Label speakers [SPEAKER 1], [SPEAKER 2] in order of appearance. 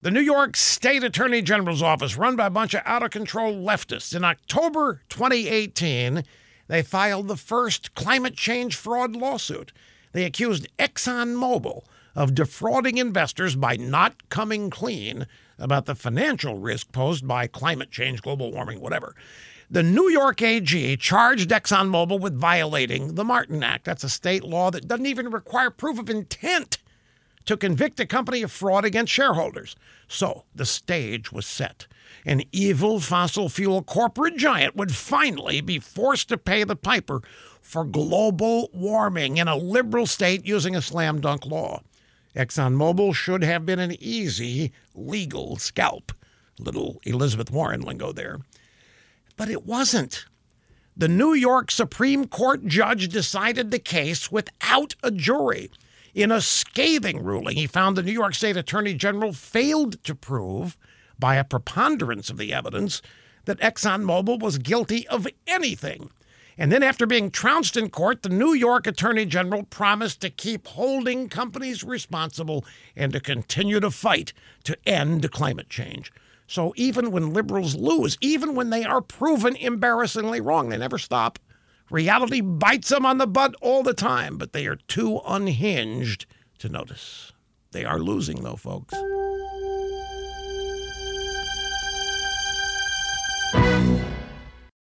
[SPEAKER 1] The New York State Attorney General's office, run by a bunch of out of control leftists, in October 2018, they filed the first climate change fraud lawsuit. They accused ExxonMobil of defrauding investors by not coming clean about the financial risk posed by climate change, global warming, whatever. The New York AG charged ExxonMobil with violating the Martin Act. That's a state law that doesn't even require proof of intent to convict a company of fraud against shareholders. So the stage was set. An evil fossil fuel corporate giant would finally be forced to pay the piper for global warming in a liberal state using a slam dunk law. ExxonMobil should have been an easy legal scalp. Little Elizabeth Warren lingo there. But it wasn't. The New York Supreme Court judge decided the case without a jury. In a scathing ruling, he found the New York State Attorney General failed to prove, by a preponderance of the evidence, that ExxonMobil was guilty of anything. And then, after being trounced in court, the New York Attorney General promised to keep holding companies responsible and to continue to fight to end climate change. So, even when liberals lose, even when they are proven embarrassingly wrong, they never stop. Reality bites them on the butt all the time, but they are too unhinged to notice. They are losing, though, folks.